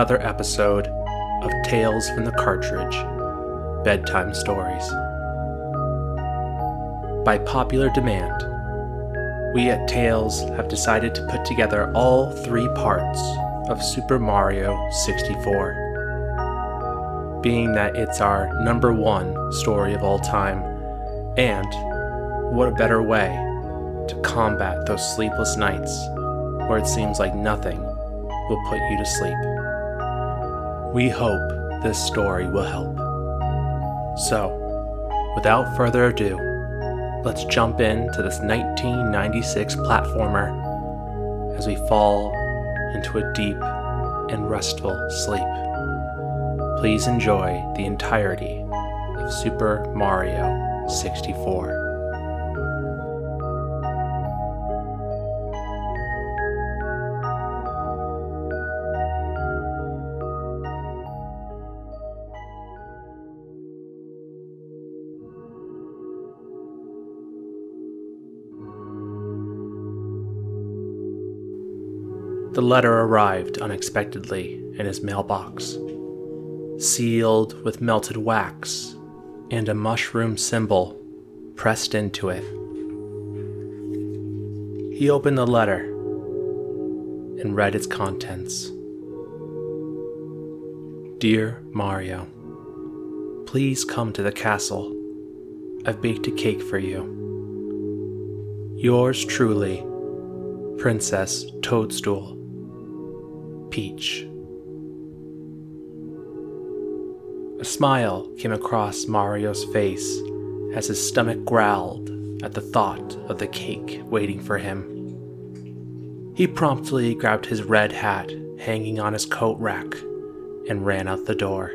Another episode of Tales from the Cartridge Bedtime Stories. By popular demand, we at Tales have decided to put together all three parts of Super Mario 64, being that it's our number one story of all time, and what a better way to combat those sleepless nights where it seems like nothing will put you to sleep. We hope this story will help. So, without further ado, let's jump into this 1996 platformer as we fall into a deep and restful sleep. Please enjoy the entirety of Super Mario 64. The letter arrived unexpectedly in his mailbox, sealed with melted wax and a mushroom symbol pressed into it. He opened the letter and read its contents. Dear Mario, please come to the castle. I've baked a cake for you. Yours truly, Princess Toadstool. Peach. A smile came across Mario's face as his stomach growled at the thought of the cake waiting for him. He promptly grabbed his red hat hanging on his coat rack and ran out the door.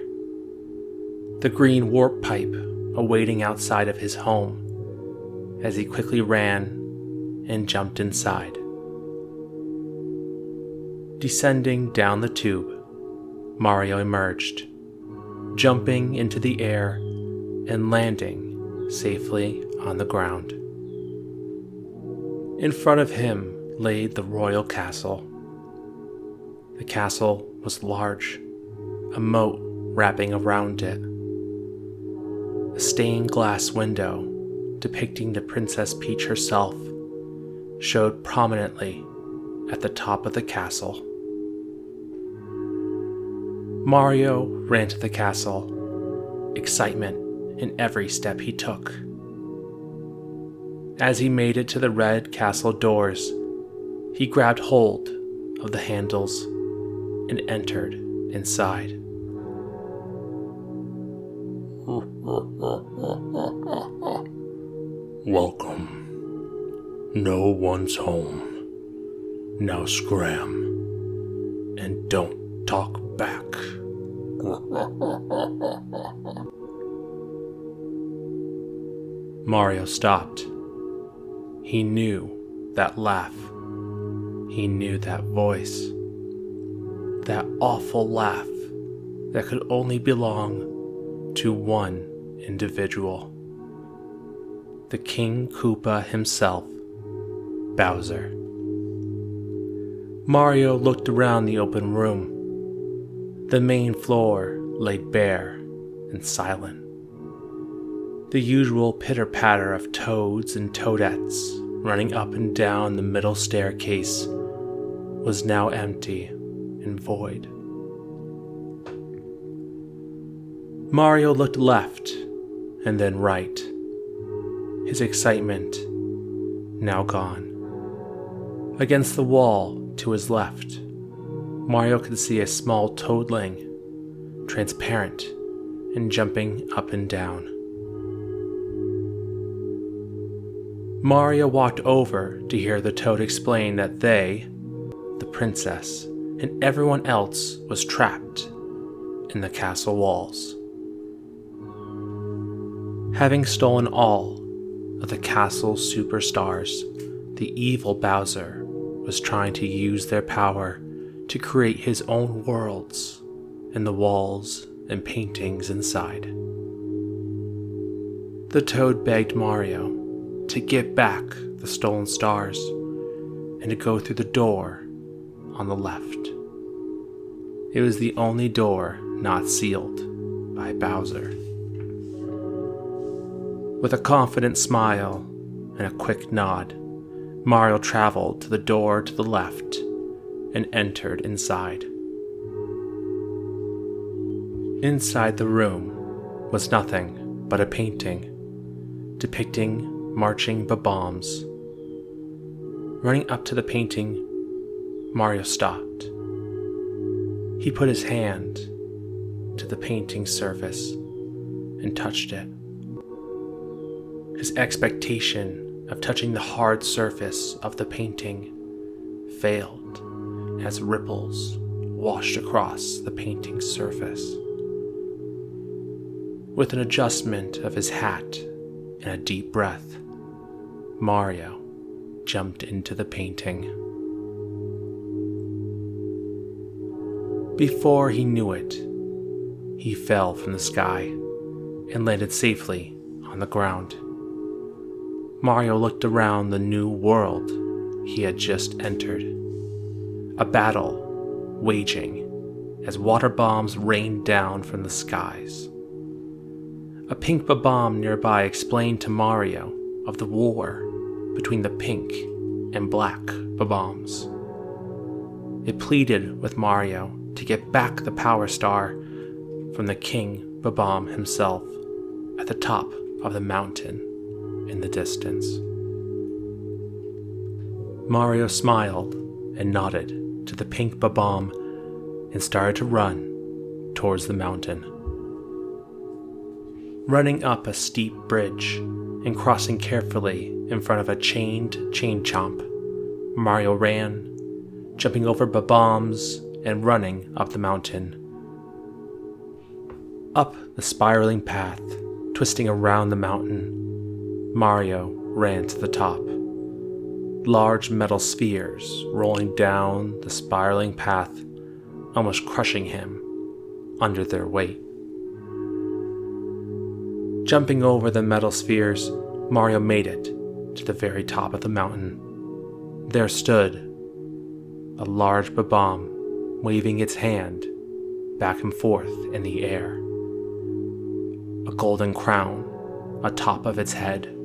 The green warp pipe awaiting outside of his home as he quickly ran and jumped inside. Descending down the tube, Mario emerged, jumping into the air and landing safely on the ground. In front of him lay the royal castle. The castle was large, a moat wrapping around it. A stained glass window depicting the Princess Peach herself showed prominently at the top of the castle. Mario ran to the castle, excitement in every step he took. As he made it to the red castle doors, he grabbed hold of the handles and entered inside. Welcome. No one's home. Now scram and don't talk back. Mario stopped. He knew that laugh. He knew that voice. That awful laugh that could only belong to one individual. The King Koopa himself, Bowser. Mario looked around the open room. The main floor lay bare and silent. The usual pitter patter of toads and toadettes running up and down the middle staircase was now empty and void. Mario looked left and then right, his excitement now gone. Against the wall to his left, Mario could see a small toadling, transparent and jumping up and down. Mario walked over to hear the toad explain that they, the princess, and everyone else was trapped in the castle walls. Having stolen all of the castle's superstars, the evil Bowser was trying to use their power to create his own worlds and the walls and paintings inside. The toad begged Mario to get back the stolen stars and to go through the door on the left. It was the only door not sealed by Bowser. With a confident smile and a quick nod, Mario traveled to the door to the left and entered inside. Inside the room was nothing but a painting depicting marching Bob-ombs. Running up to the painting, Mario stopped. He put his hand to the painting's surface and touched it. His expectation of touching the hard surface of the painting failed as ripples washed across the painting's surface. With an adjustment of his hat and a deep breath, Mario jumped into the painting. Before he knew it, he fell from the sky and landed safely on the ground. Mario looked around the new world he had just entered. A battle waging as water bombs rained down from the skies. A pink bomb nearby explained to Mario of the war between the pink and black bombs. It pleaded with Mario to get back the Power Star from the King Bob-omb himself at the top of the mountain in the distance. Mario smiled and nodded to the pink Bob-omb and started to run towards the mountain. Running up a steep bridge and crossing carefully in front of a chained chain chomp, Mario ran, jumping over Bob-ombs and running up the mountain. Up the spiraling path, twisting around the mountain, Mario ran to the top. Large metal spheres rolling down the spiraling path, almost crushing him under their weight. Jumping over the metal spheres, Mario made it to the very top of the mountain. There stood a large Bob-omb waving its hand back and forth in the air. A golden crown atop of its head.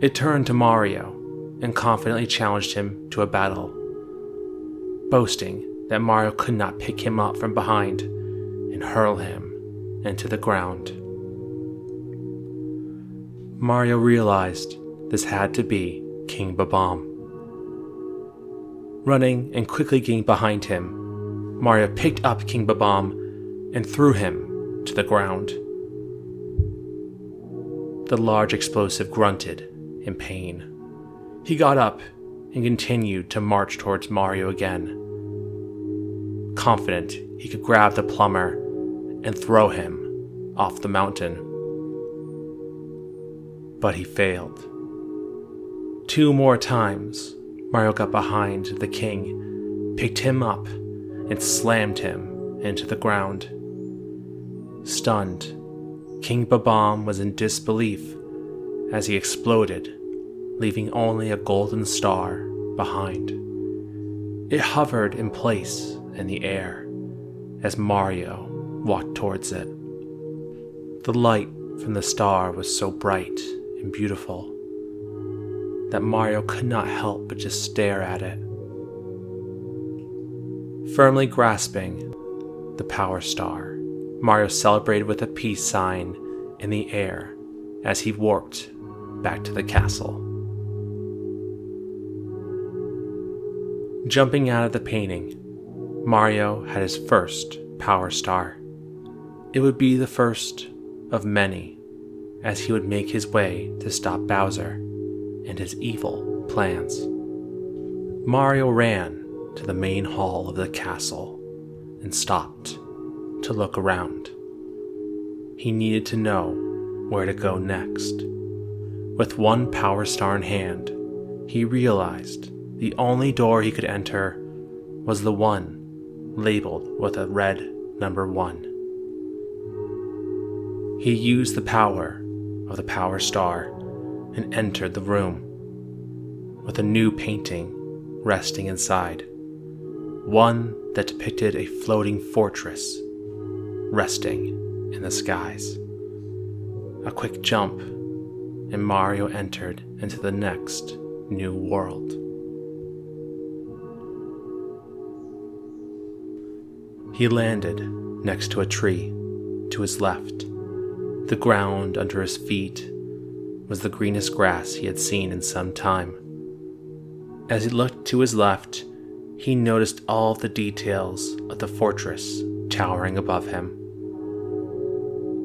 It turned to Mario and confidently challenged him to a battle, boasting that Mario could not pick him up from behind and hurl him into the ground. Mario realized this had to be King Bob-omb. Running and quickly getting behind him, Mario picked up King Bob-omb and threw him to the ground. The large explosive grunted in pain. He got up and continued to march towards Mario again. Confident he could grab the plumber and throw him off the mountain but he failed. Two more times, Mario got behind the king, picked him up, and slammed him into the ground. Stunned, King Bob-omb was in disbelief as he exploded, leaving only a golden star behind. It hovered in place in the air as Mario walked towards it. The light from the star was so bright and beautiful that Mario could not help but just stare at it. Firmly grasping the Power Star, Mario celebrated with a peace sign in the air as he warped back to the castle. Jumping out of the painting, Mario had his first Power Star. It would be the first of many as he would make his way to stop Bowser and his evil plans. Mario ran to the main hall of the castle and stopped to look around. He needed to know where to go next. With one power star in hand, he realized the only door he could enter was the one labeled with a red number one. He used the power of the Power Star and entered the room, with a new painting resting inside. one that depicted a floating fortress resting in the skies. A quick jump, and Mario entered into the next new world. He landed next to a tree to his left. The ground under his feet was the greenest grass he had seen in some time. As he looked to his left, he noticed all the details of the fortress towering above him.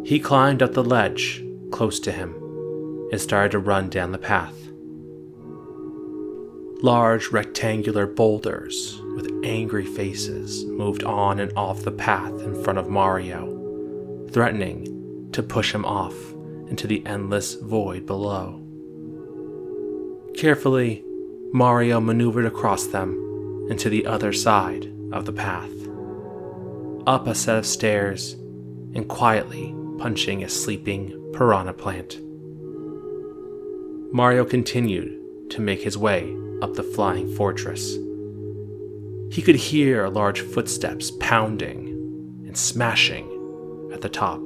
He climbed up the ledge close to him and started to run down the path. Large rectangular boulders with angry faces moved on and off the path in front of Mario, threatening to push him off into the endless void below. Carefully, Mario maneuvered across them and to the other side of the path, up a set of stairs, and quietly punching a sleeping piranha plant. Mario continued to make his way up the flying fortress. He could hear large footsteps pounding and smashing at the top.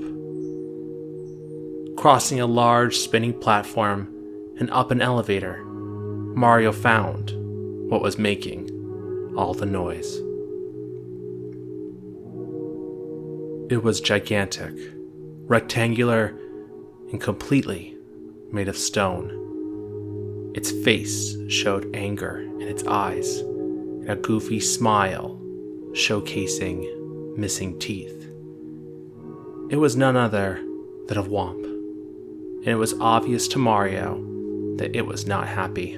Crossing a large spinning platform and up an elevator, Mario found what was making all the noise. It was gigantic, rectangular, and completely made of stone. Its face showed anger in its eyes, and a goofy smile showcasing missing teeth. It was none other than a Whomp, and it was obvious to Mario that it was not happy.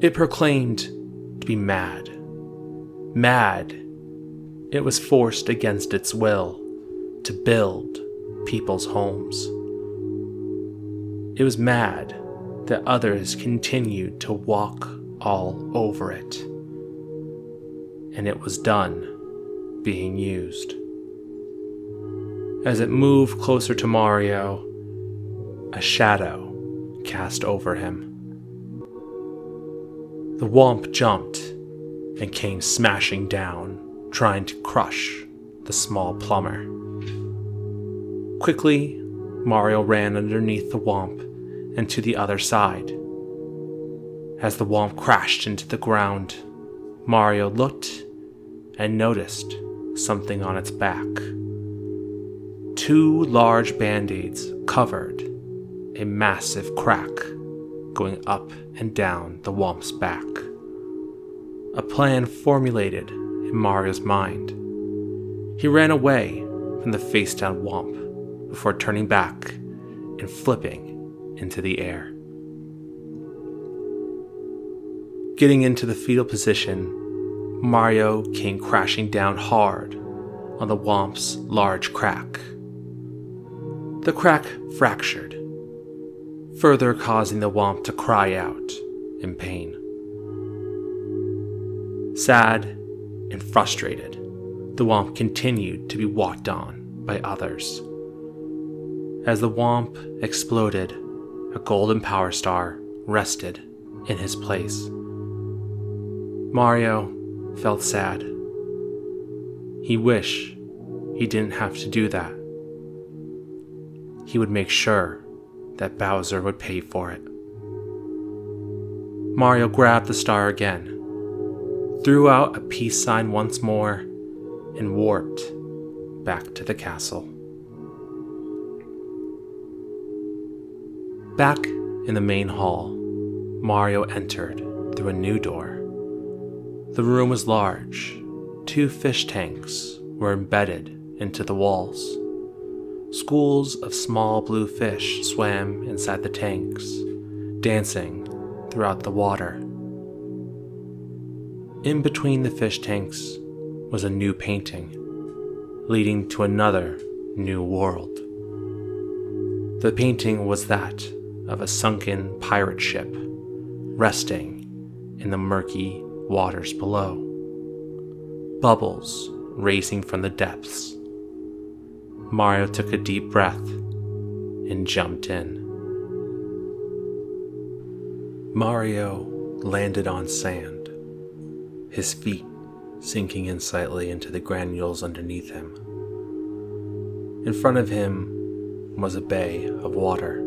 It proclaimed to be mad. Mad, it was forced against its will to build people's homes. It was mad that others continued to walk all over it. And it was done being used. As it moved closer to Mario, a shadow cast over him. The Whomp jumped and came smashing down, trying to crush the small plumber. Quickly, Mario ran underneath the Whomp and to the other side. As the Whomp crashed into the ground, Mario looked and noticed something on its back. Two large band aids covered a massive crack going up and down the Whomp's back. A plan formulated in Mario's mind. He ran away from the face down Whomp before turning back and flipping into the air. Getting into the fetal position, Mario came crashing down hard on the Whomp's large crack. The crack fractured further causing the Whomp to cry out in pain. Sad and frustrated, the Whomp continued to be walked on by others. As the Whomp exploded, a golden power star rested in his place. Mario felt sad. He wished he didn't have to do that. He would make sure that Bowser would pay for it. Mario grabbed the star again, threw out a peace sign once more, and warped back to the castle. Back in the main hall, Mario entered through a new door. The room was large. Two fish tanks were embedded into the walls. Schools of small blue fish swam inside the tanks, dancing throughout the water. In between the fish tanks was a new painting, leading to another new world. The painting was that of a sunken pirate ship resting in the murky waters below, bubbles racing from the depths Mario took a deep breath and jumped in. Mario landed on sand. his feet sinking in slightly into the granules underneath him. In front of him was a bay of water.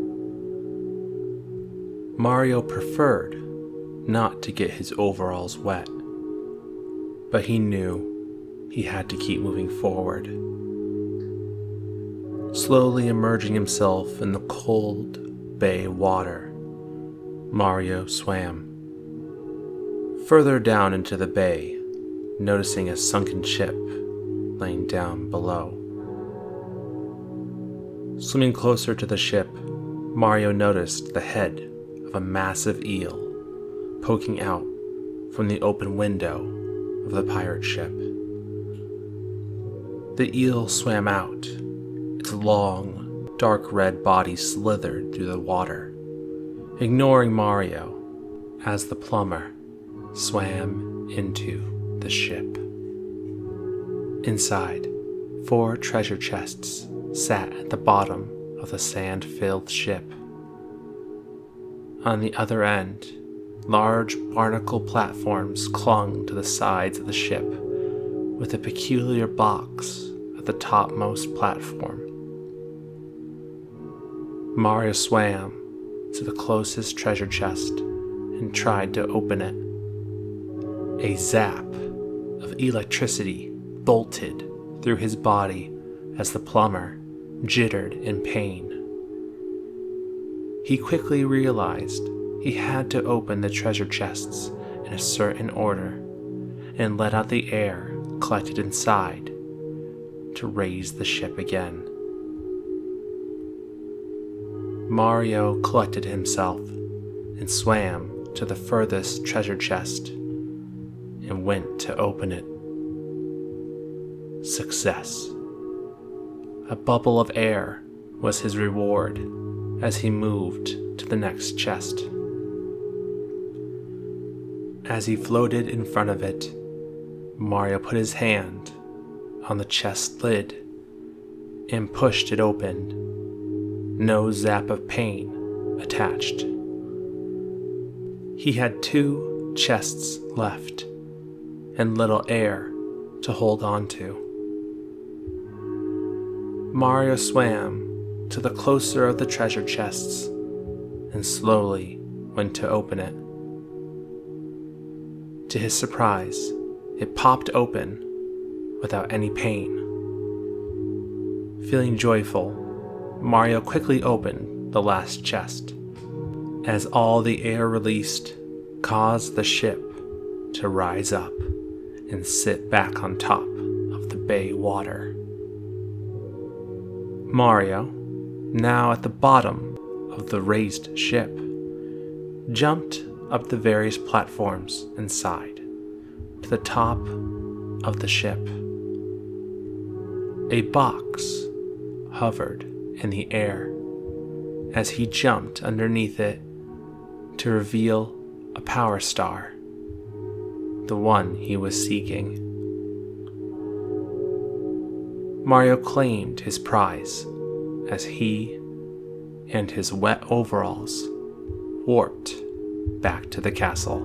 Mario preferred not to get his overalls wet, but he knew he had to keep moving forward. Slowly immerging himself in the cold bay water, Mario swam. Further down into the bay, noticing a sunken ship laying down below. Swimming closer to the ship, Mario noticed the head of a massive eel poking out from the open window of the pirate ship. The eel swam out, its long, dark red body slithered through the water, ignoring Mario as the plumber swam into the ship. Inside, four treasure chests sat at the bottom of the sand filled ship. On the other end, large barnacle platforms clung to the sides of the ship, with a peculiar box at the topmost platform. Mario swam to the closest treasure chest and tried to open it. A zap of electricity bolted through his body as the plumber jittered in pain. He quickly realized he had to open the treasure chests in a certain order and let out the air collected inside to raise the ship again. Mario collected himself and swam to the furthest treasure chest and went to open it. Success. A bubble of air was his reward as he moved to the next chest. As he floated in front of it, Mario put his hand on the chest lid and pushed it open. No zap of pain attached. He had two chests left and little air to hold on to. Mario swam to the closer of the treasure chests and slowly went to open it. To his surprise, it popped open without any pain. Feeling joyful, Mario quickly opened the last chest. As all the air released caused the ship to rise up and sit back on top of the bay water. Mario, now at the bottom of the raised ship, jumped up the various platforms inside to the top of the ship. A box hovered in the air as he jumped underneath it to reveal a power star, the one he was seeking. Mario claimed his prize as he and his wet overalls warped back to the castle.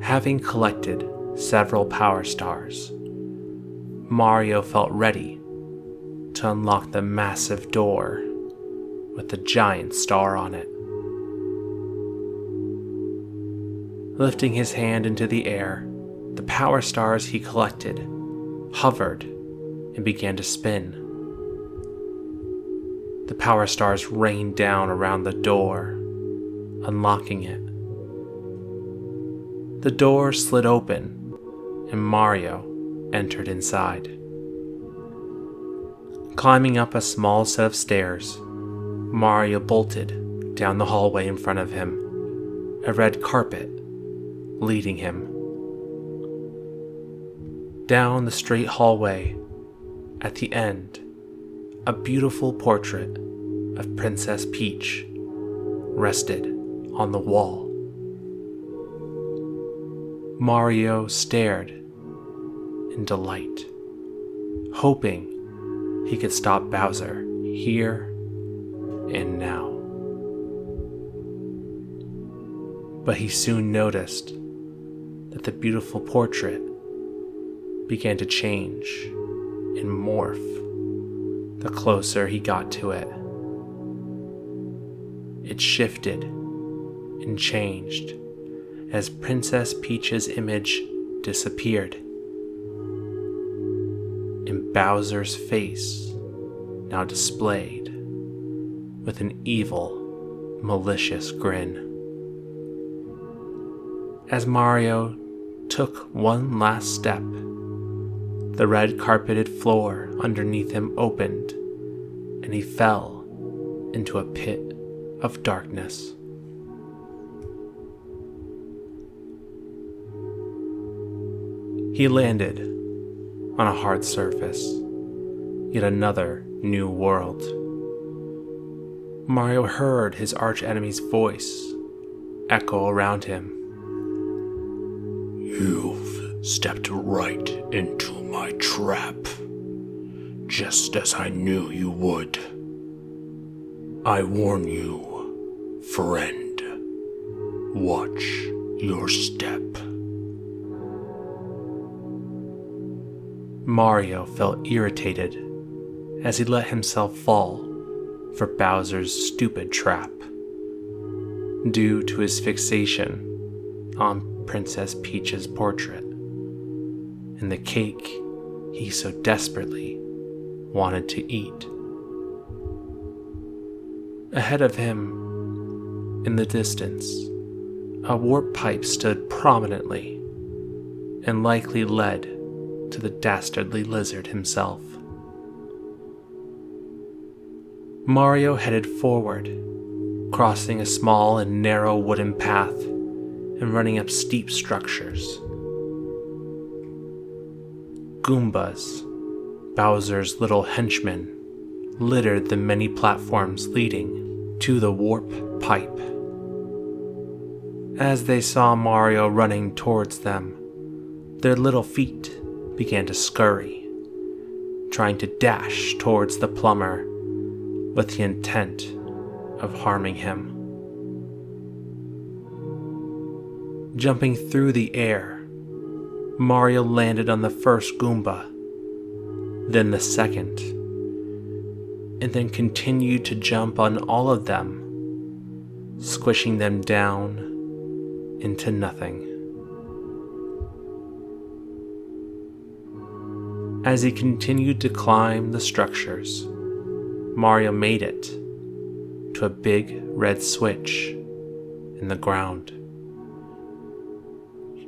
Having collected several power stars, Mario felt ready to unlock the massive door with the giant star on it. Lifting his hand into the air, the power stars he collected hovered and began to spin. The power stars rained down around the door, unlocking it. The door slid open, and Mario entered inside. Climbing up a small set of stairs, Mario bolted down the hallway in front of him, a red carpet leading him down the straight hallway, at the end, a beautiful portrait of Princess Peach rested on the wall. Mario stared in delight, hoping he could stop Bowser here and now. But he soon noticed that the beautiful portrait began to change and morph the closer he got to it. It shifted and changed as Princess Peach's image disappeared. And Bowser's face now displayed with an evil, malicious grin. As Mario took one last step, the red carpeted floor underneath him opened and he fell into a pit of darkness. He landed on a hard surface, yet another new world. Mario heard his archenemy's voice echo around him. You've stepped right into my trap, just as I knew you would. I warn you, friend, watch your step. Mario felt irritated as he let himself fall for Bowser's stupid trap. Due to his fixation on Princess Peach's portrait and the cake he so desperately wanted to eat. Ahead of him, in the distance, a warp pipe stood prominently and likely led to the dastardly lizard himself. Mario headed forward, crossing a small and narrow wooden path and running up steep structures. Goombas, Bowser's little henchmen, littered the many platforms leading to the warp pipe. As they saw Mario running towards them, their little feet began to scurry, trying to dash towards the plumber with the intent of harming him. Jumping through the air, Mario landed on the first Goomba, then the second, and then continued to jump on all of them, squishing them down into nothing. As he continued to climb the structures, Mario made it to a big red switch in the ground.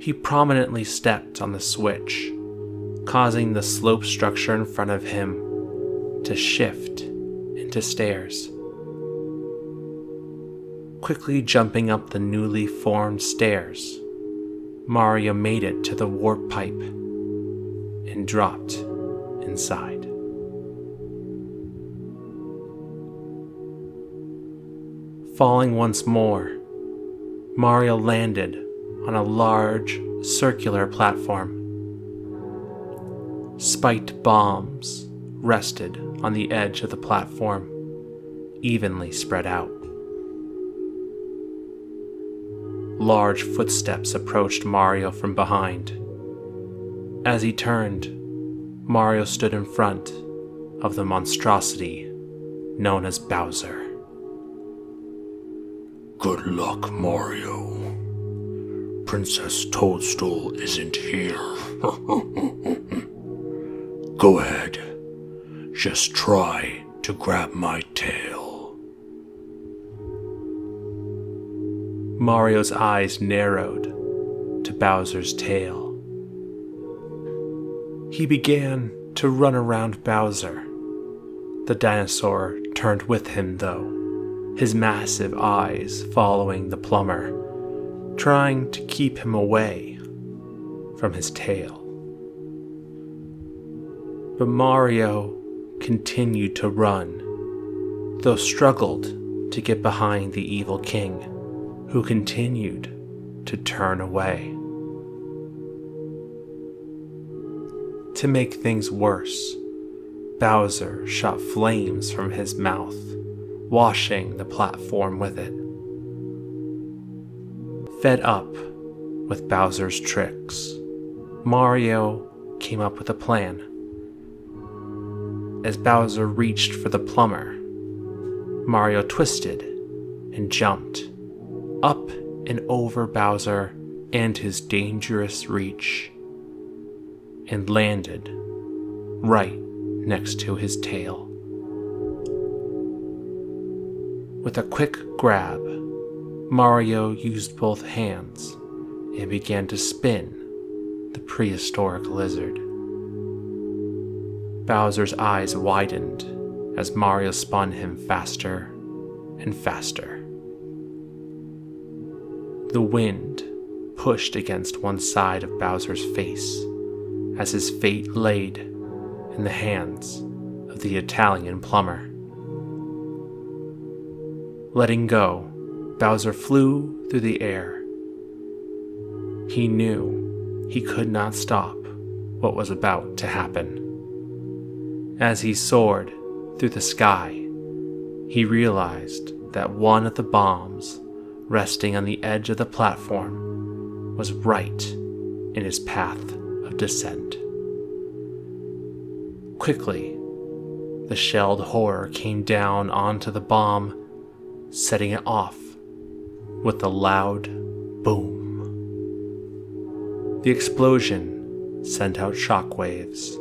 He prominently stepped on the switch, causing the slope structure in front of him to shift into stairs. Quickly jumping up the newly formed stairs, Mario made it to the warp pipe and dropped inside. Falling once more, Mario landed on a large circular platform. Spiked bombs rested on the edge of the platform, evenly spread out. Large footsteps approached Mario from behind. As he turned, Mario stood in front of the monstrosity known as Bowser. Good luck, Mario. Princess Toadstool isn't here. Go ahead. Just try to grab my tail. Mario's eyes narrowed to Bowser's tail. He began to run around Bowser. The dinosaur turned with him, though, his massive eyes following the plumber, trying to keep him away from his tail. But Mario continued to run, though struggled to get behind the evil king, who continued to turn away. To make things worse, Bowser shot flames from his mouth, washing the platform with it. Fed up with Bowser's tricks, Mario came up with a plan. As Bowser reached for the plumber, Mario twisted and jumped up and over Bowser and his dangerous reach and landed right next to his tail. With a quick grab, Mario used both hands and began to spin the prehistoric lizard. Bowser's eyes widened as Mario spun him faster and faster. The wind pushed against one side of Bowser's face as his fate laid in the hands of the Italian plumber. Letting go, Bowser flew through the air. He knew he could not stop what was about to happen. As he soared through the sky, he realized that one of the bombs resting on the edge of the platform was right in his path of descent. Quickly, the shelled horror came down onto the bomb, setting it off with a loud boom. The explosion sent out shockwaves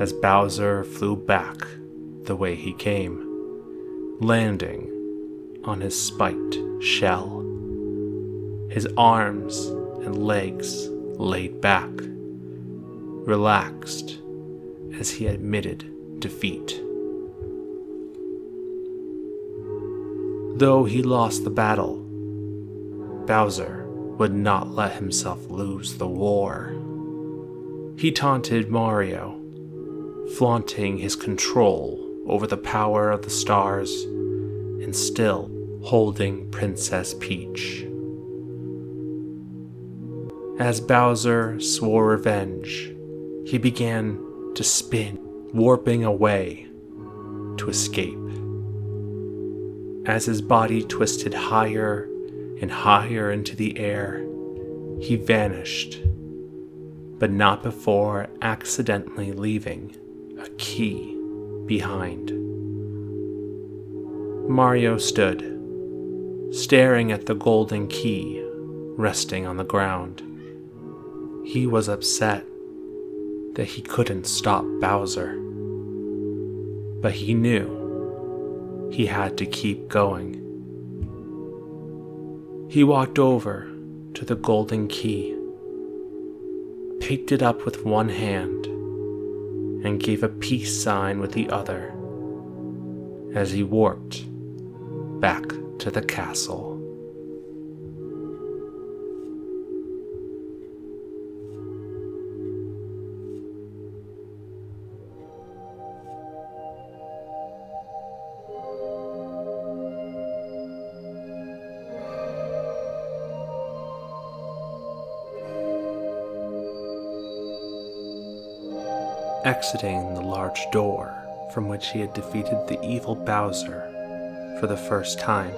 as Bowser flew back the way he came, landing on his spiked shell. His arms and legs laid back, relaxed as he admitted defeat. Though he lost the battle, Bowser would not let himself lose the war. He taunted Mario, flaunting his control over the power of the stars and still holding Princess Peach. As Bowser swore revenge, he began to spin, warping away to escape. As his body twisted higher and higher into the air, he vanished, but not before accidentally leaving a key behind. Mario stood, staring at the golden key resting on the ground. He was upset that he couldn't stop Bowser, but he knew he had to keep going. He walked over to the golden key, picked it up with one hand, and gave a peace sign with the other as he warped back to the castle. Exiting the large door from which he had defeated the evil Bowser for the first time.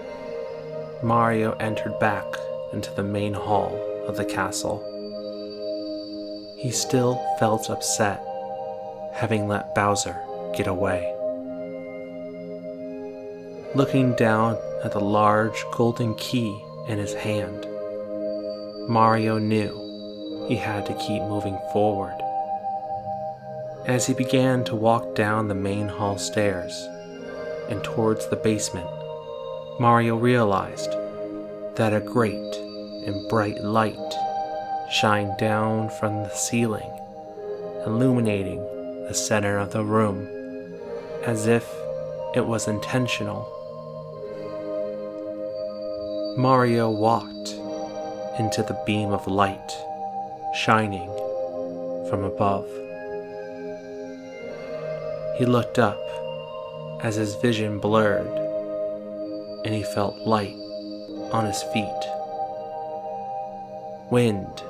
Mario entered back into the main hall of the castle. He still felt upset having let Bowser get away. Looking down at the large golden key in his hand, Mario knew he had to keep moving forward as he began to walk down the main hall stairs and towards the basement, Mario realized that a great and bright light shined down from the ceiling, illuminating the center of the room as if it was intentional. Mario walked into the beam of light shining from above. He looked up as his vision blurred and he felt light on his feet. Wind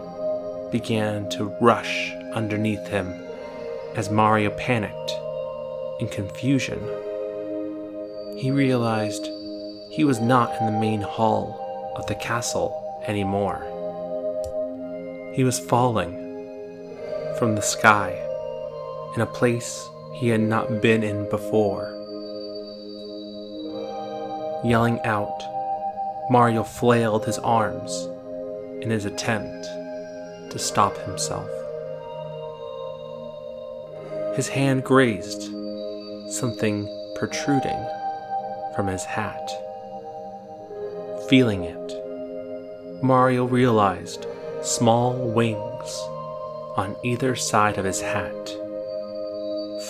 began to rush underneath him as Mario panicked in confusion. He realized he was not in the main hall of the castle anymore. He was falling from the sky in a place he had not been in before. Yelling out, Mario flailed his arms in his attempt to stop himself. His hand grazed something protruding from his hat. Feeling it, Mario realized small wings on either side of his hat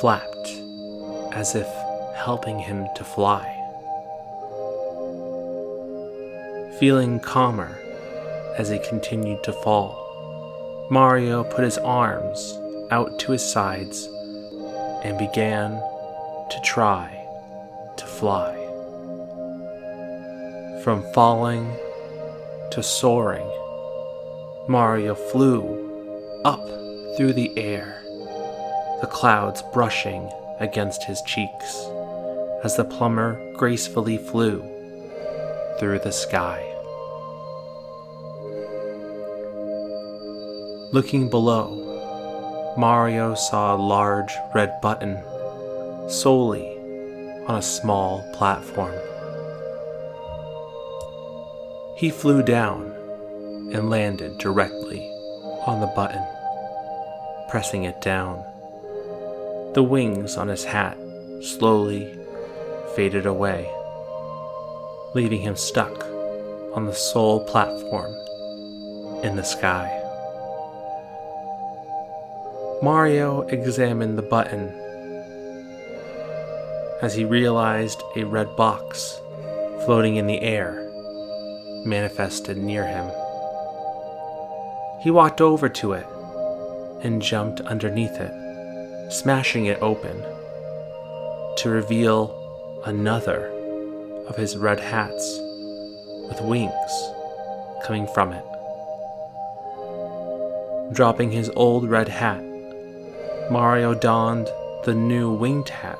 flapped as if helping him to fly. Feeling calmer as he continued to fall, Mario put his arms out to his sides and began to try to fly. From falling to soaring, Mario flew up through the air, the clouds brushing against his cheeks as the plumber gracefully flew through the sky. Looking below, Mario saw a large red button solely on a small platform. He flew down and landed directly on the button, pressing it down. The wings on his hat slowly faded away, leaving him stuck on the sole platform in the sky. Mario examined the button as he realized a red box floating in the air manifested near him. He walked over to it and jumped underneath it, smashing it open to reveal another of his red hats with wings coming from it. Dropping his old red hat, Mario donned the new winged hat,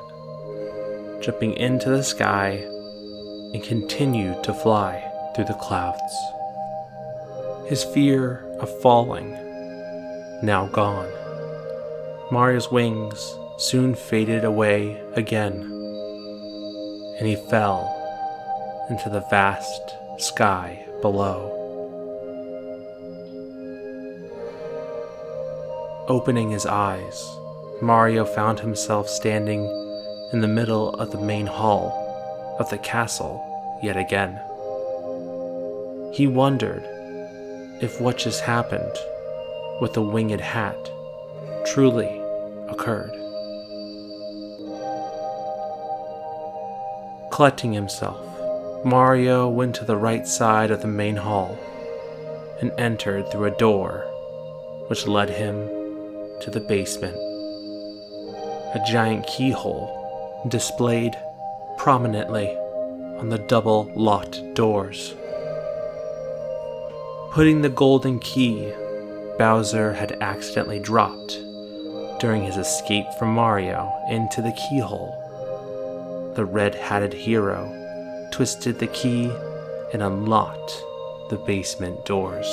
jumping into the sky and continued to fly through the clouds. His fear of falling now gone. Mario's wings soon faded away again, and he fell into the vast sky below. Opening his eyes, Mario found himself standing in the middle of the main hall of the castle yet again. He wondered if what just happened with the winged hat truly occurred. Collecting himself, Mario went to the right side of the main hall and entered through a door which led him to the basement. A giant keyhole displayed prominently on the double locked doors. Putting the golden key Bowser had accidentally dropped during his escape from Mario into the keyhole, the red hatted hero twisted the key and unlocked the basement doors.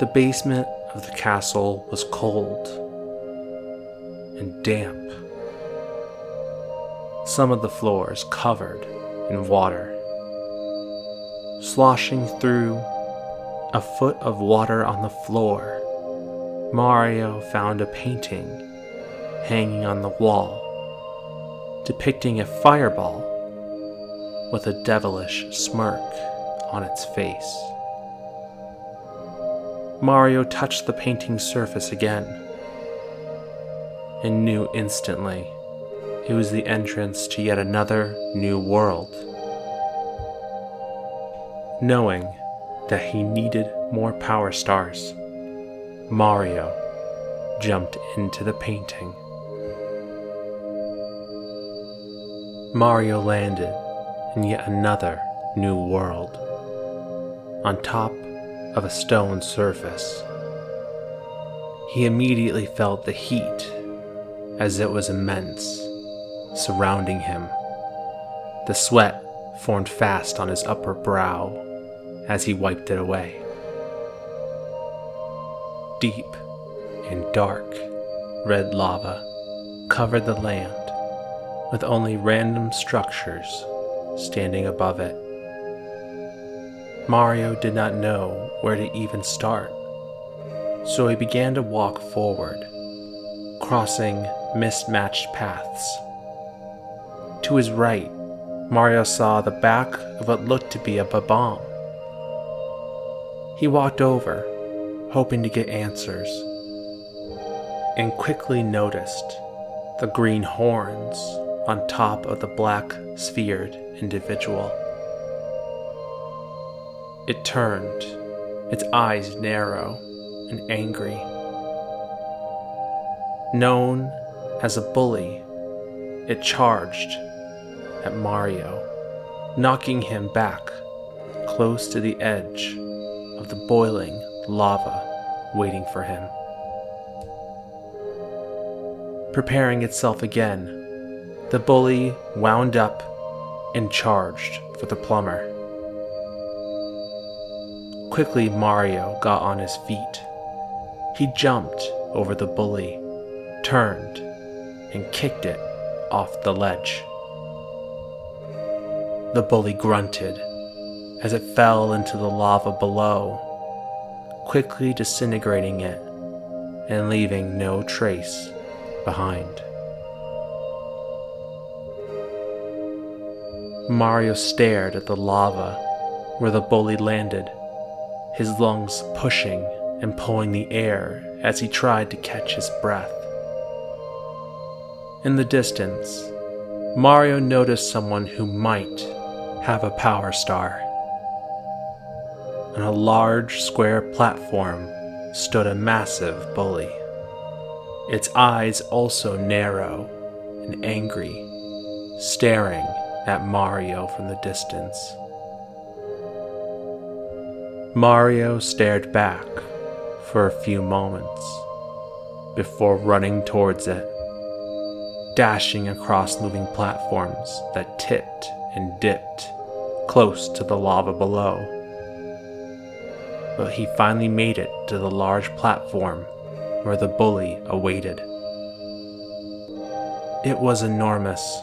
The basement of the castle was cold and damp, some of the floors covered in water sloshing through a foot of water on the floor, Mario found a painting hanging on the wall depicting a fireball with a devilish smirk on its face. Mario touched the painting's surface again and knew instantly it was the entrance to yet another new world knowing that he needed more power stars. Mario jumped into the painting. Mario landed in yet another new world, on top of a stone surface. He immediately felt the heat as it was immense, surrounding him. The sweat formed fast on his upper brow as he wiped it away. Deep and dark red lava covered the land with only random structures standing above it. Mario did not know where to even start, so he began to walk forward, crossing mismatched paths. To his right, Mario saw the back of what looked to be a Bob-omb. He walked over, hoping to get answers, and quickly noticed the green horns on top of the black sphered individual. It turned, its eyes narrow and angry. Known as a bully, it charged at Mario, knocking him back close to the edge of the boiling lava waiting for him. Preparing itself again, the bully wound up and charged for the plumber. Quickly, Mario got on his feet. He jumped over the bully, turned, and kicked it off the ledge. The bully grunted as it fell into the lava below, quickly disintegrating it and leaving no trace behind. Mario stared at the lava where the bully landed his lungs pushing and pulling the air as he tried to catch his breath. In the distance, Mario noticed someone who might have a power star. On a large square platform stood a massive bully, its eyes also narrow and angry, staring at Mario from the distance. Mario stared back for a few moments before running towards it, dashing across moving platforms that tipped and dipped close to the lava below. But he finally made it to the large platform where the bully awaited. It was enormous,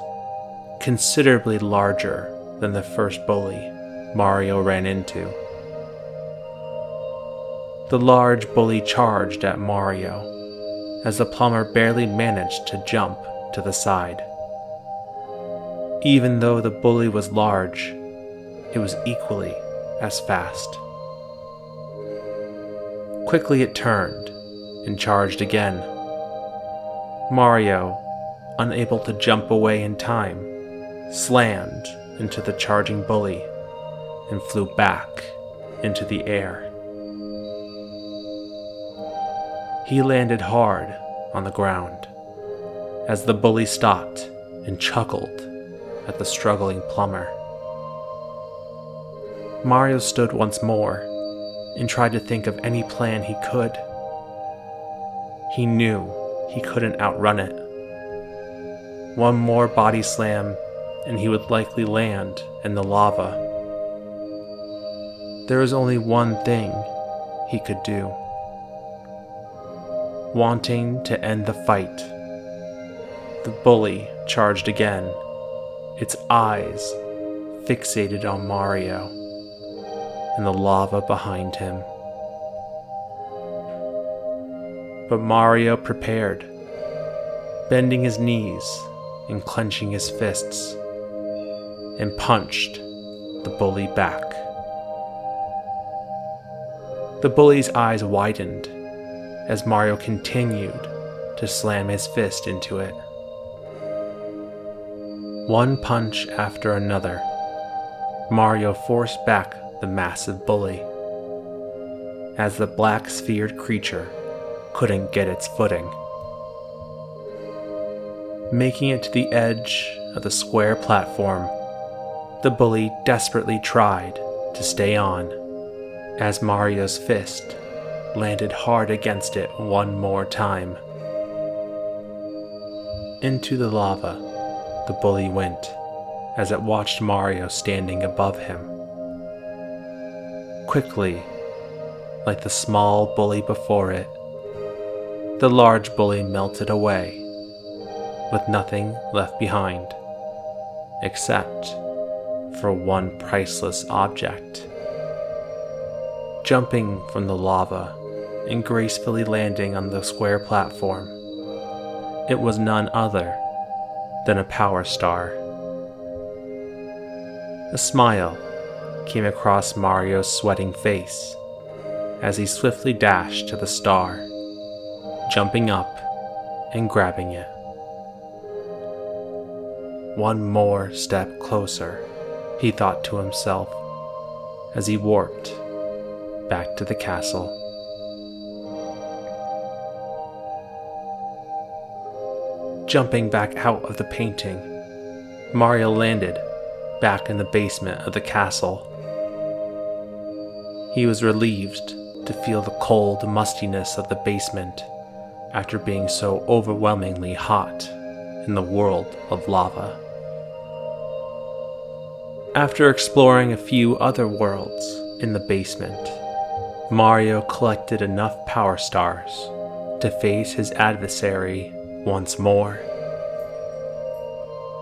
considerably larger than the first bully Mario ran into. The large bully charged at Mario as the plumber barely managed to jump to the side. Even though the bully was large, it was equally as fast. Quickly it turned and charged again. Mario, unable to jump away in time, slammed into the charging bully and flew back into the air. He landed hard on the ground as the bully stopped and chuckled at the struggling plumber. Mario stood once more and tried to think of any plan he could. He knew he couldn't outrun it. One more body slam and he would likely land in the lava. There was only one thing he could do wanting to end the fight. The bully charged again, its eyes fixated on Mario and the lava behind him. But Mario prepared, bending his knees and clenching his fists, and punched the bully back. The bully's eyes widened as Mario continued to slam his fist into it. One punch after another, Mario forced back the massive bully as the black sphered creature couldn't get its footing. Making it to the edge of the square platform, the bully desperately tried to stay on as Mario's fist landed hard against it one more time. Into the lava, the bully went as it watched Mario standing above him. Quickly, like the small bully before it, the large bully melted away, with nothing left behind, except for one priceless object. Jumping from the lava and gracefully landing on the square platform, it was none other than a power star. A smile came across Mario's sweating face as he swiftly dashed to the star, jumping up and grabbing it. One more step closer, he thought to himself as he warped back to the castle. Jumping back out of the painting, Mario landed back in the basement of the castle. He was relieved to feel the cold mustiness of the basement after being so overwhelmingly hot in the world of lava. After exploring a few other worlds in the basement, Mario collected enough power stars to face his adversary once more.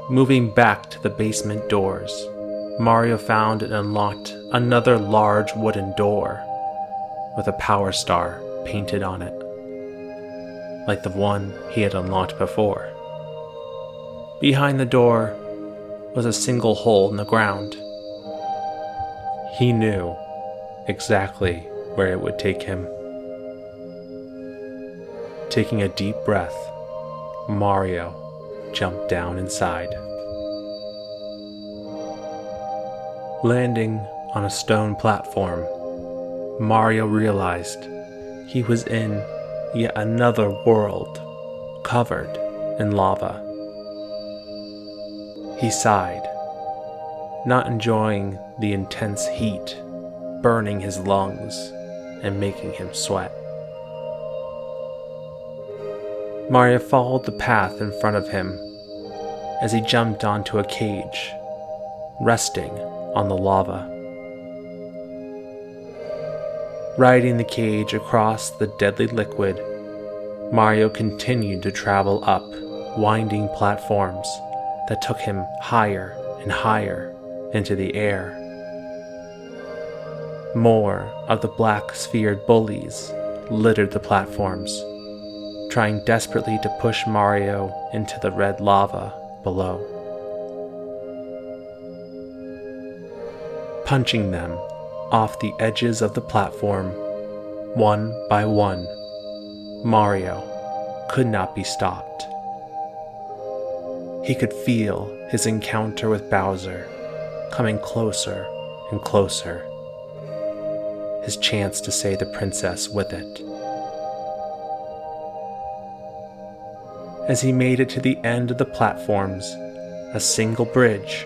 Moving back to the basement doors, Mario found and unlocked another large wooden door with a power star painted on it, like the one he had unlocked before. Behind the door was a single hole in the ground. He knew exactly where it would take him. Taking a deep breath, Mario jumped down inside. Landing on a stone platform, Mario realized he was in yet another world covered in lava. He sighed, not enjoying the intense heat burning his lungs and making him sweat. Mario followed the path in front of him as he jumped onto a cage, resting on the lava. Riding the cage across the deadly liquid, Mario continued to travel up winding platforms that took him higher and higher into the air. More of the black sphered bullies littered the platforms trying desperately to push Mario into the red lava below. Punching them off the edges of the platform, one by one, Mario could not be stopped. He could feel his encounter with Bowser coming closer and closer, his chance to save the princess with it. As he made it to the end of the platforms, a single bridge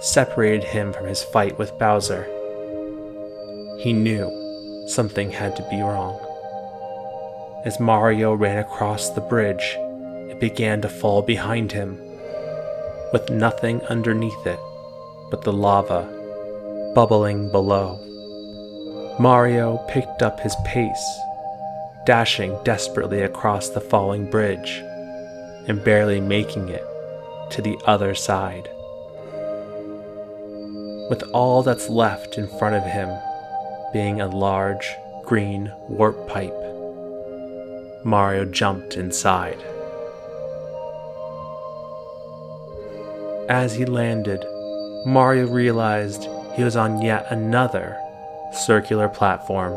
separated him from his fight with Bowser. He knew something had to be wrong. As Mario ran across the bridge, it began to fall behind him, with nothing underneath it but the lava bubbling below. Mario picked up his pace, dashing desperately across the falling bridge and barely making it to the other side. With all that's left in front of him being a large green warp pipe, Mario jumped inside. As he landed, Mario realized he was on yet another circular platform,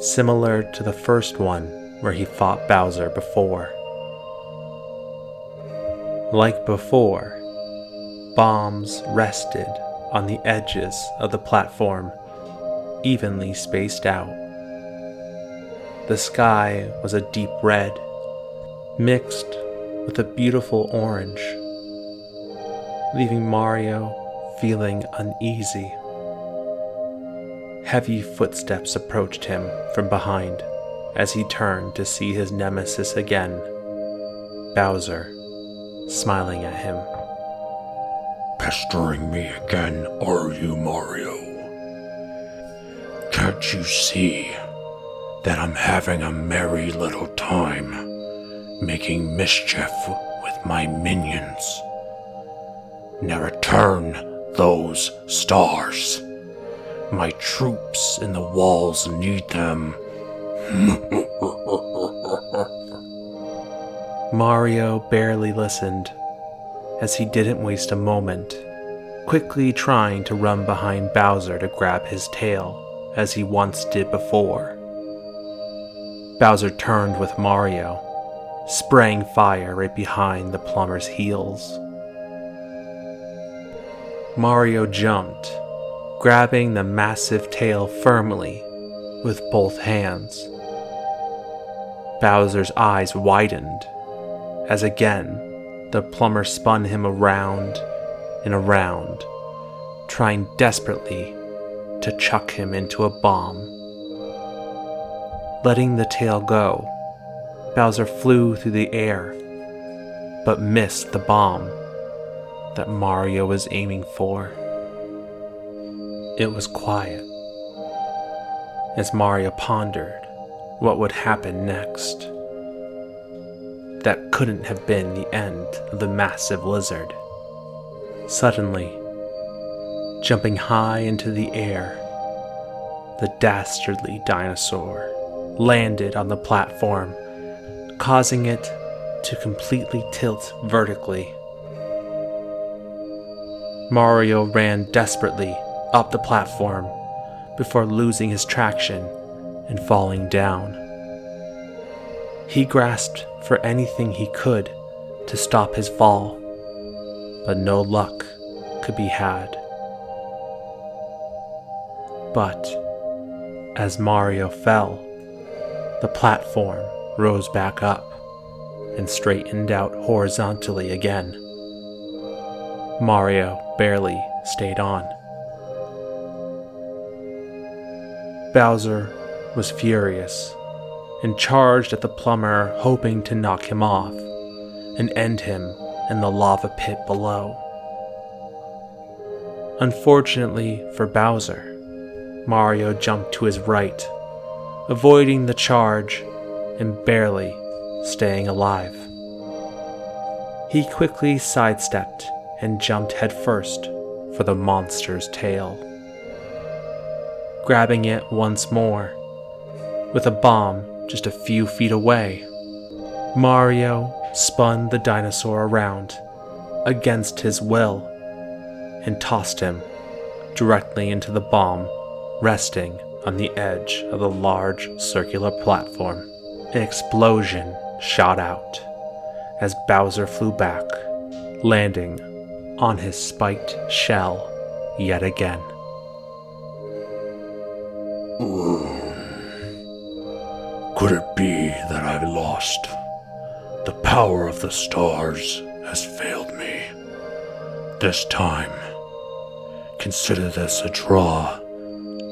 similar to the first one where he fought Bowser before. Like before, bombs rested on the edges of the platform, evenly spaced out. The sky was a deep red, mixed with a beautiful orange, leaving Mario feeling uneasy. Heavy footsteps approached him from behind as he turned to see his nemesis again, Bowser smiling at him. Pestering me again, are you, Mario? Can't you see that I'm having a merry little time making mischief with my minions? Now return those stars. My troops in the walls need them. Mario barely listened, as he didn't waste a moment, quickly trying to run behind Bowser to grab his tail, as he once did before. Bowser turned with Mario, spraying fire right behind the plumber's heels. Mario jumped, grabbing the massive tail firmly with both hands. Bowser's eyes widened as again the plumber spun him around and around, trying desperately to chuck him into a bomb. Letting the tail go, Bowser flew through the air, but missed the bomb that Mario was aiming for. It was quiet as Mario pondered what would happen next that couldn't have been the end of the massive lizard. Suddenly, jumping high into the air, the dastardly dinosaur landed on the platform, causing it to completely tilt vertically. Mario ran desperately up the platform before losing his traction and falling down. He grasped for anything he could to stop his fall, but no luck could be had. But as Mario fell, the platform rose back up and straightened out horizontally again. Mario barely stayed on. Bowser was furious and charged at the plumber, hoping to knock him off and end him in the lava pit below. Unfortunately for Bowser, Mario jumped to his right, avoiding the charge and barely staying alive. He quickly sidestepped and jumped headfirst for the monster's tail. Grabbing it once more, with a bomb just a few feet away. Mario spun the dinosaur around against his will and tossed him directly into the bomb resting on the edge of the large circular platform. An explosion shot out as Bowser flew back, landing on his spiked shell yet again. Could it be that I've lost? The power of the stars has failed me. This time, consider this a draw.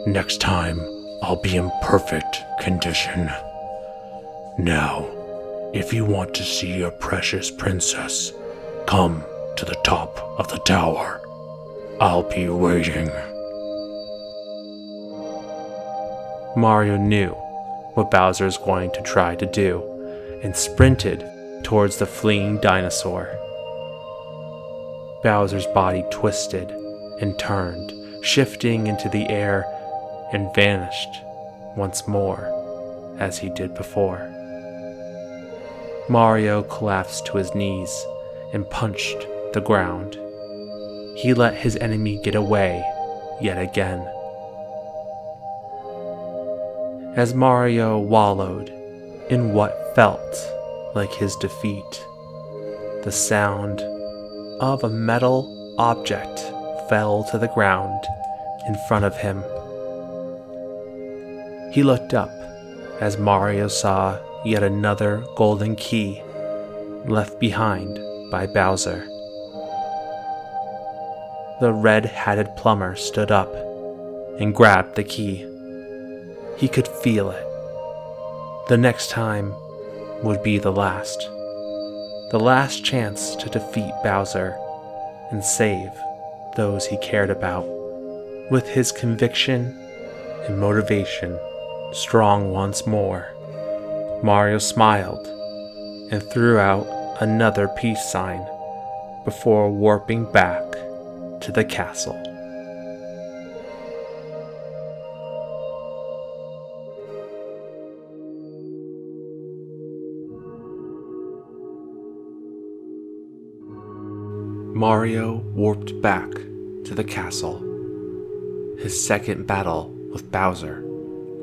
Next time, I'll be in perfect condition. Now, if you want to see your precious princess, come to the top of the tower. I'll be waiting. Mario knew what Bowser was going to try to do and sprinted towards the fleeing dinosaur. Bowser's body twisted and turned, shifting into the air and vanished once more as he did before. Mario collapsed to his knees and punched the ground. He let his enemy get away yet again as Mario wallowed in what felt like his defeat. The sound of a metal object fell to the ground in front of him. He looked up as Mario saw yet another golden key left behind by Bowser. The red hatted plumber stood up and grabbed the key. He could feel it. The next time would be the last. The last chance to defeat Bowser and save those he cared about. With his conviction and motivation strong once more, Mario smiled and threw out another peace sign before warping back to the castle. Mario warped back to the castle, his second battle with Bowser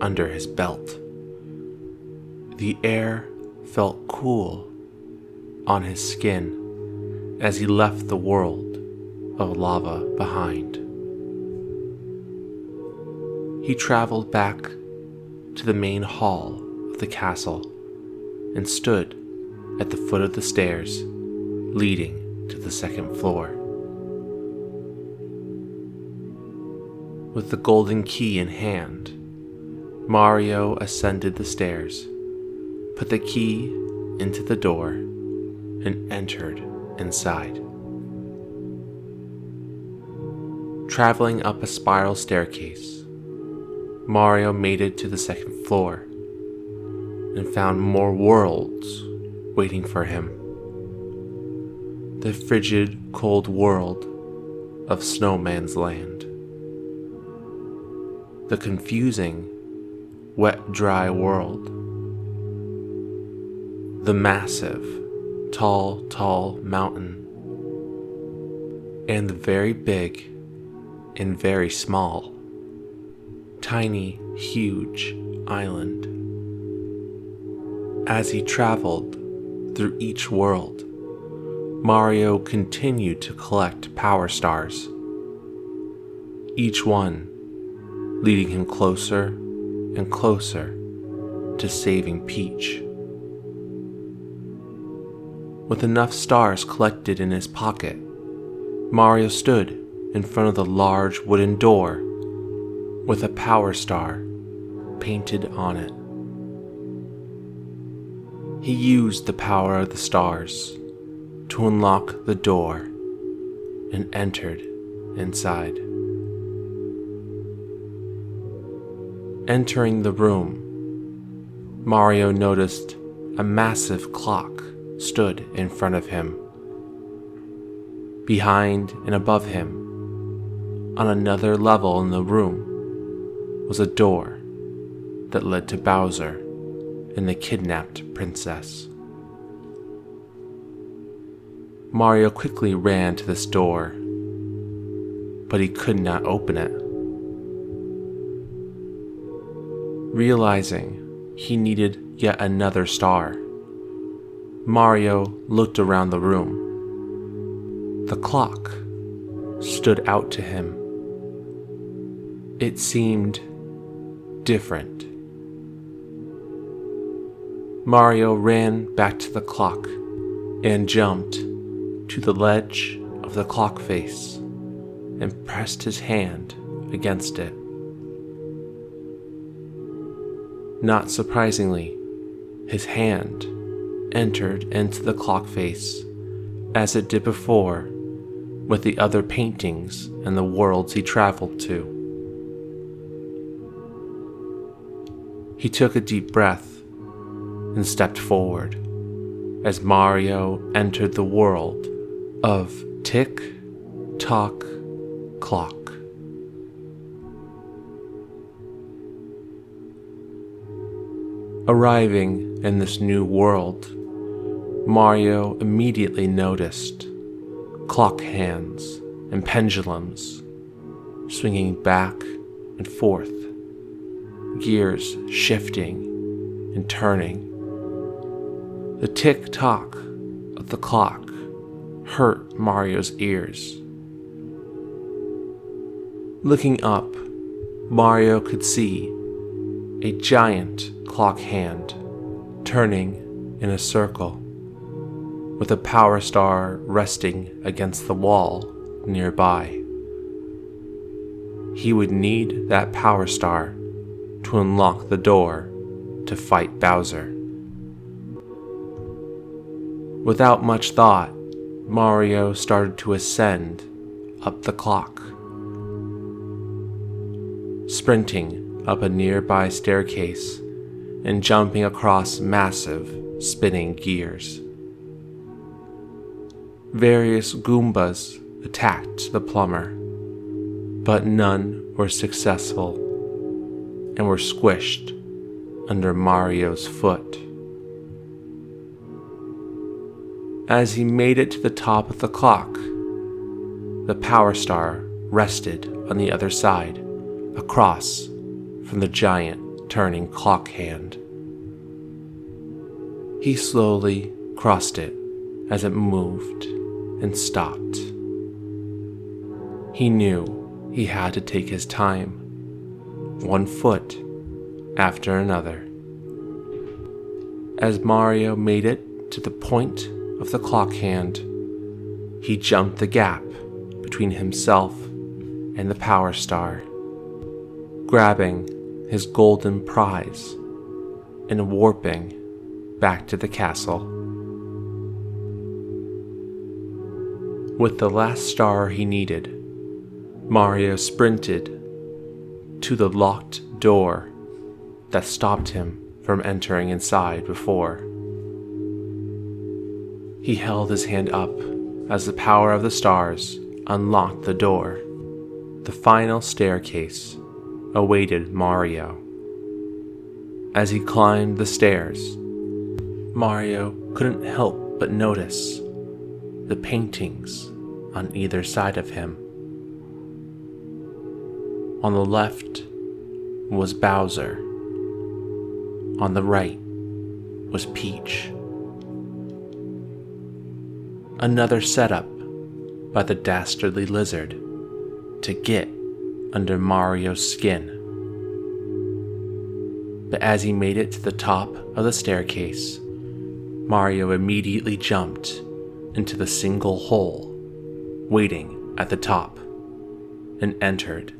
under his belt. The air felt cool on his skin as he left the world of lava behind. He traveled back to the main hall of the castle and stood at the foot of the stairs leading to the second floor. With the golden key in hand, Mario ascended the stairs, put the key into the door, and entered inside. Traveling up a spiral staircase, Mario made it to the second floor and found more worlds waiting for him the frigid, cold world of Snowman's Land. The confusing, wet, dry world. The massive, tall, tall mountain. And the very big and very small, tiny, huge island. As he traveled through each world, Mario continued to collect Power Stars, each one leading him closer and closer to saving Peach. With enough stars collected in his pocket, Mario stood in front of the large wooden door with a Power Star painted on it. He used the power of the stars to unlock the door and entered inside. Entering the room, Mario noticed a massive clock stood in front of him. Behind and above him, on another level in the room, was a door that led to Bowser and the kidnapped princess. Mario quickly ran to this door, but he could not open it. Realizing he needed yet another star, Mario looked around the room. The clock stood out to him. It seemed different. Mario ran back to the clock and jumped to the ledge of the clock face and pressed his hand against it. Not surprisingly, his hand entered into the clock face as it did before with the other paintings and the worlds he traveled to. He took a deep breath and stepped forward as Mario entered the world of Tick Tock Clock. Arriving in this new world, Mario immediately noticed clock hands and pendulums swinging back and forth, gears shifting and turning. The tick tock of the clock hurt Mario's ears. Looking up, Mario could see a giant clock hand turning in a circle, with a power star resting against the wall nearby. He would need that power star to unlock the door to fight Bowser. Without much thought, Mario started to ascend up the clock, sprinting up a nearby staircase and jumping across massive, spinning gears. Various Goombas attacked the plumber, but none were successful and were squished under Mario's foot. As he made it to the top of the clock, the Power Star rested on the other side, across from the giant turning clock hand. He slowly crossed it as it moved and stopped. He knew he had to take his time, one foot after another. As Mario made it to the point of the clock hand, he jumped the gap between himself and the Power Star, grabbing his golden prize and warping back to the castle. With the last star he needed, Mario sprinted to the locked door that stopped him from entering inside before. He held his hand up as the power of the stars unlocked the door. The final staircase awaited Mario. As he climbed the stairs, Mario couldn't help but notice the paintings on either side of him. On the left was Bowser. On the right was Peach. Another setup by the dastardly lizard to get under Mario's skin. But as he made it to the top of the staircase, Mario immediately jumped into the single hole waiting at the top and entered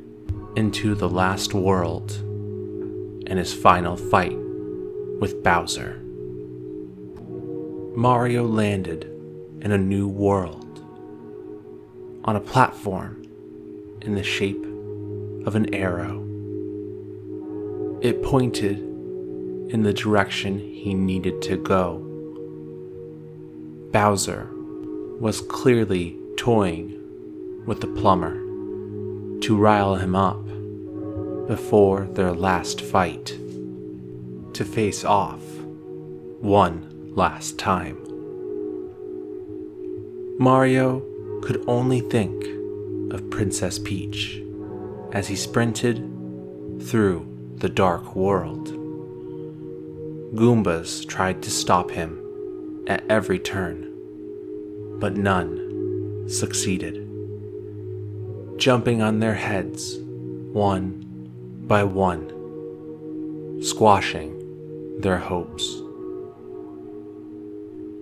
into the last world and his final fight with Bowser. Mario landed in a new world on a platform in the shape of an arrow. It pointed in the direction he needed to go. Bowser was clearly toying with the plumber to rile him up before their last fight, to face off one last time. Mario could only think of Princess Peach as he sprinted through the dark world. Goombas tried to stop him at every turn, but none succeeded. Jumping on their heads, one by one, squashing their hopes.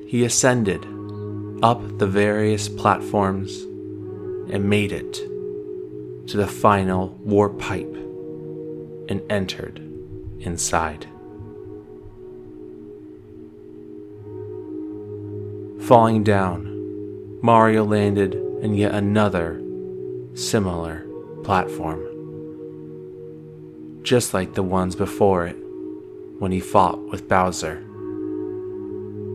He ascended up the various platforms and made it to the final warp pipe and entered inside. Falling down, Mario landed in yet another similar platform, just like the ones before it when he fought with Bowser.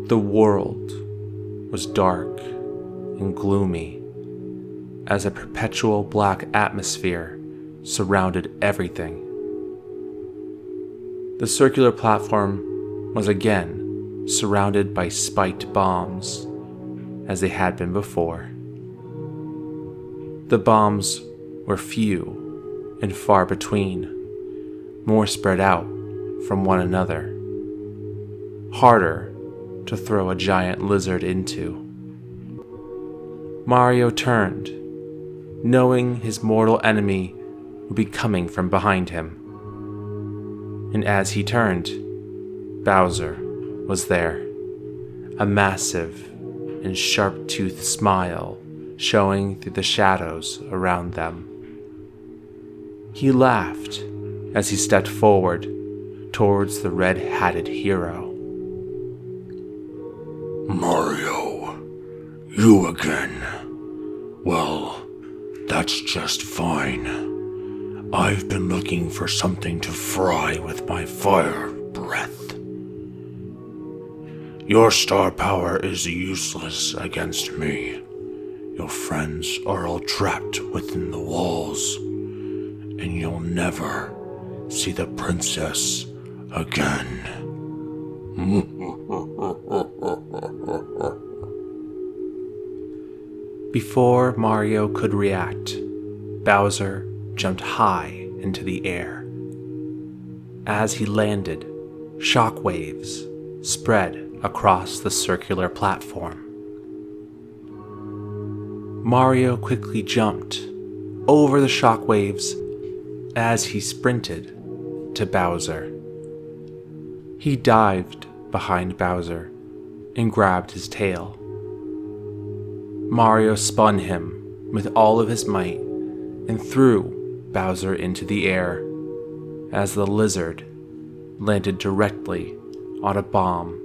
The world was dark and gloomy as a perpetual black atmosphere surrounded everything. The circular platform was again surrounded by spiked bombs, as they had been before. The bombs were few and far between, more spread out from one another, harder to throw a giant lizard into. Mario turned knowing his mortal enemy would be coming from behind him. And as he turned, Bowser was there, a massive and sharp toothed smile showing through the shadows around them. He laughed as he stepped forward towards the red hatted hero. Mario, you again. Well, that's just fine. I've been looking for something to fry with my fire breath. Your star power is useless against me. Your friends are all trapped within the walls, and you'll never see the princess again. Before Mario could react, Bowser jumped high into the air. As he landed, shock waves spread across the circular platform. Mario quickly jumped over the shock waves as he sprinted to Bowser. He dived behind Bowser and grabbed his tail. Mario spun him with all of his might and threw Bowser into the air as the lizard landed directly on a bomb.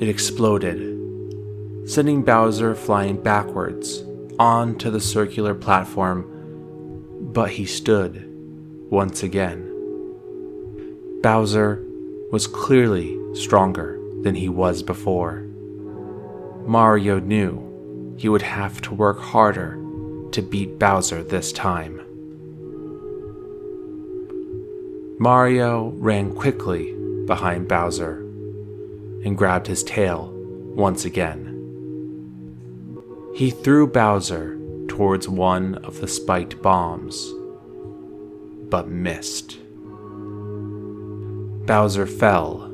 It exploded, sending Bowser flying backwards onto the circular platform, but he stood once again. Bowser was clearly stronger than he was before. Mario knew he would have to work harder to beat Bowser this time. Mario ran quickly behind Bowser and grabbed his tail once again. He threw Bowser towards one of the spiked bombs, but missed. Bowser fell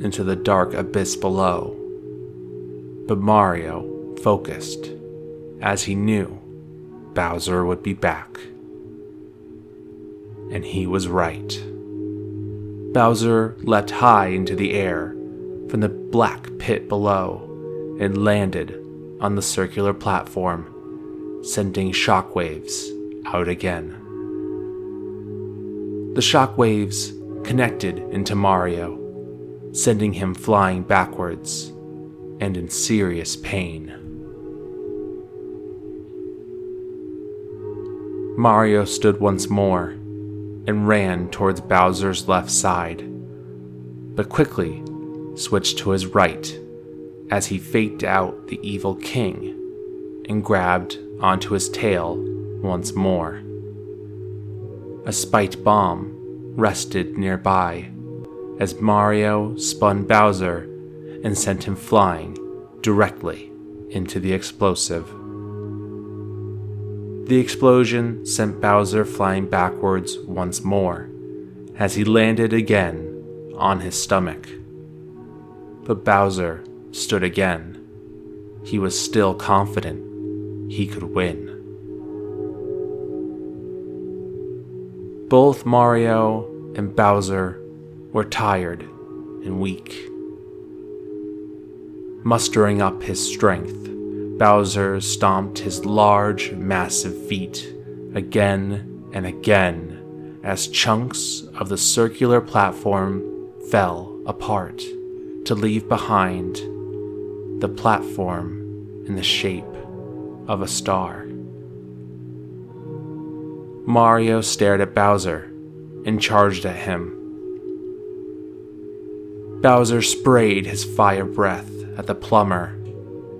into the dark abyss below, but Mario focused as he knew Bowser would be back. And he was right. Bowser leapt high into the air from the black pit below and landed on the circular platform, sending shockwaves out again. The shockwaves connected into Mario, sending him flying backwards and in serious pain. Mario stood once more and ran towards Bowser's left side, but quickly switched to his right as he faked out the evil king and grabbed onto his tail once more. A spiked bomb rested nearby as Mario spun Bowser and sent him flying directly into the explosive. The explosion sent Bowser flying backwards once more as he landed again on his stomach. But Bowser stood again. He was still confident he could win. Both Mario and Bowser were tired and weak. Mustering up his strength, Bowser stomped his large, massive feet again and again as chunks of the circular platform fell apart to leave behind the platform in the shape of a star. Mario stared at Bowser and charged at him. Bowser sprayed his fire breath at the plumber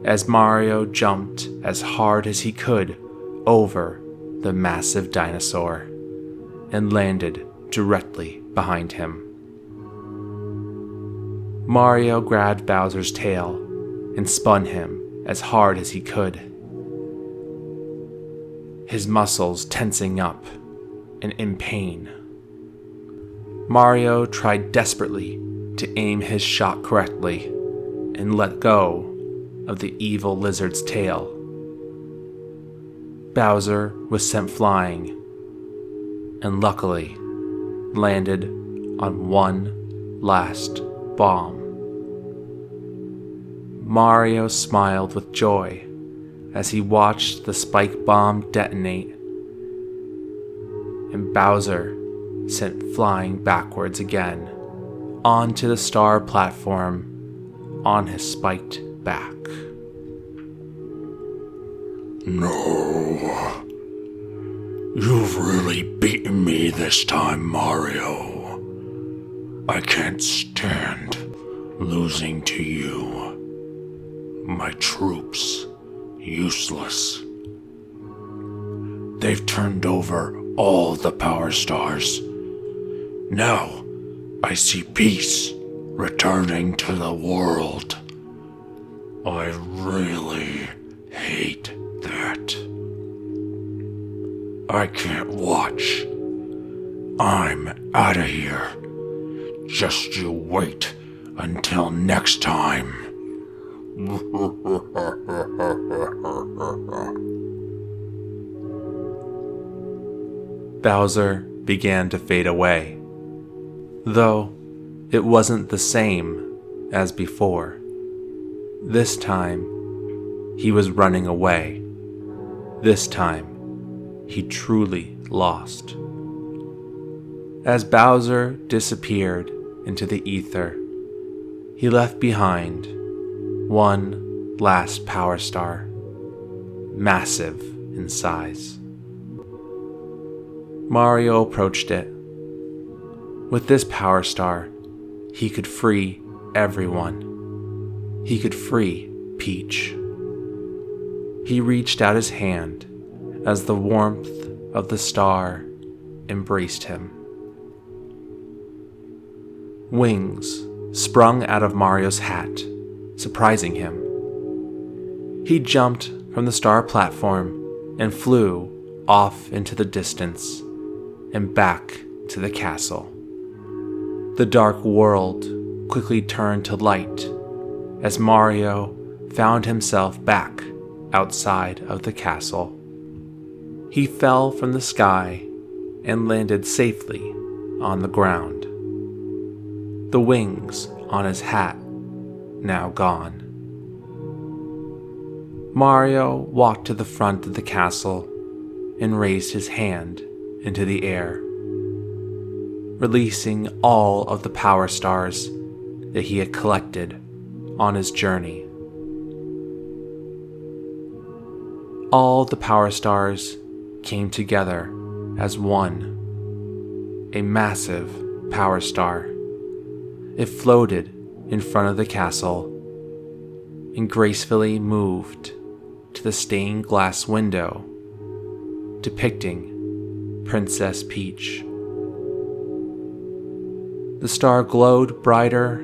as Mario jumped as hard as he could over the massive dinosaur and landed directly behind him. Mario grabbed Bowser's tail and spun him as hard as he could his muscles tensing up and in pain. Mario tried desperately to aim his shot correctly and let go of the evil lizard's tail. Bowser was sent flying and luckily landed on one last bomb. Mario smiled with joy as he watched the spike bomb detonate, and Bowser sent flying backwards again onto the star platform on his spiked back. No. You've really beaten me this time, Mario. I can't stand losing to you. My troops, useless. They've turned over all the power stars. Now I see peace returning to the world. I really hate that. I can't watch. I'm out of here. Just you wait until next time. Bowser began to fade away, though it wasn't the same as before. This time, he was running away. This time, he truly lost. As Bowser disappeared into the ether, he left behind one last power star, massive in size. Mario approached it. With this power star, he could free everyone. He could free Peach. He reached out his hand as the warmth of the star embraced him. Wings sprung out of Mario's hat, surprising him. He jumped from the star platform and flew off into the distance and back to the castle. The dark world quickly turned to light as Mario found himself back outside of the castle. He fell from the sky and landed safely on the ground. The wings on his hat now gone. Mario walked to the front of the castle and raised his hand into the air releasing all of the power stars that he had collected on his journey. All the power stars came together as one, a massive power star. It floated in front of the castle and gracefully moved to the stained glass window depicting Princess Peach. The star glowed brighter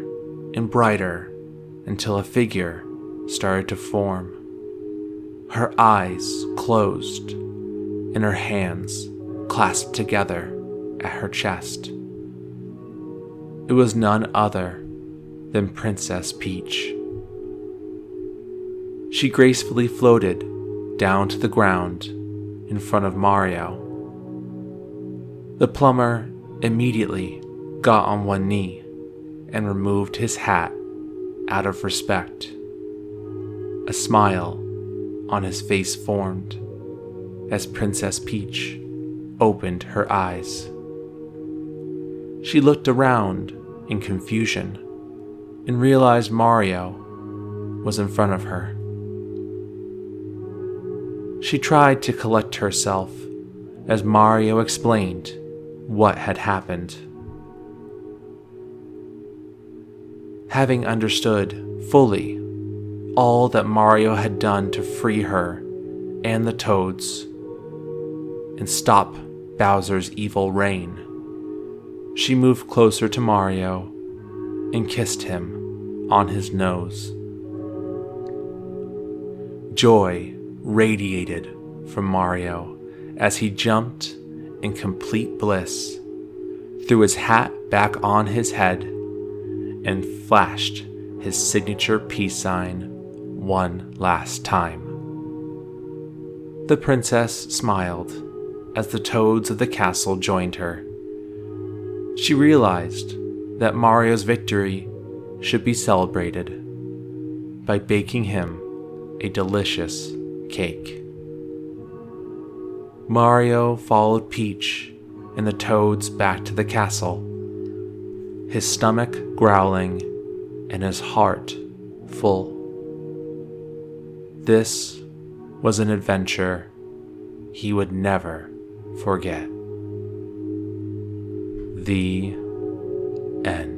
and brighter until a figure started to form. Her eyes closed and her hands clasped together at her chest. It was none other than Princess Peach. She gracefully floated down to the ground in front of Mario. The plumber immediately got on one knee and removed his hat out of respect. A smile on his face formed as Princess Peach opened her eyes. She looked around in confusion and realized Mario was in front of her. She tried to collect herself as Mario explained what had happened. Having understood fully all that Mario had done to free her and the Toads and stop Bowser's evil reign. She moved closer to Mario and kissed him on his nose. Joy radiated from Mario as he jumped in complete bliss, threw his hat back on his head, and flashed his signature peace sign one last time. The princess smiled as the toads of the castle joined her. She realized that Mario's victory should be celebrated by baking him a delicious cake. Mario followed Peach and the toads back to the castle his stomach growling and his heart full. This was an adventure he would never forget. The end.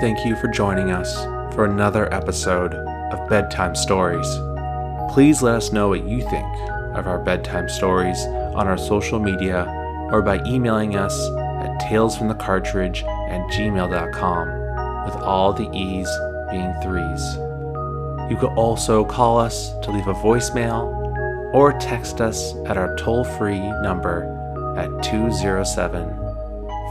Thank you for joining us for another episode of Bedtime Stories. Please let us know what you think of our bedtime stories on our social media or by emailing us at talesfromthecartridge at gmail.com with all the E's being threes. You could also call us to leave a voicemail or text us at our toll free number at 207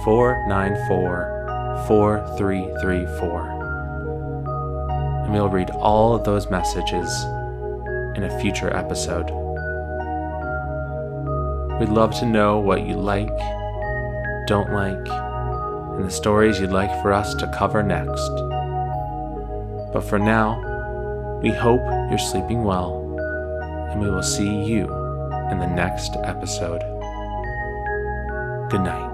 494 4334. And we'll read all of those messages in a future episode. We'd love to know what you like, don't like, and the stories you'd like for us to cover next. But for now, we hope you're sleeping well, and we will see you in the next episode. Good night.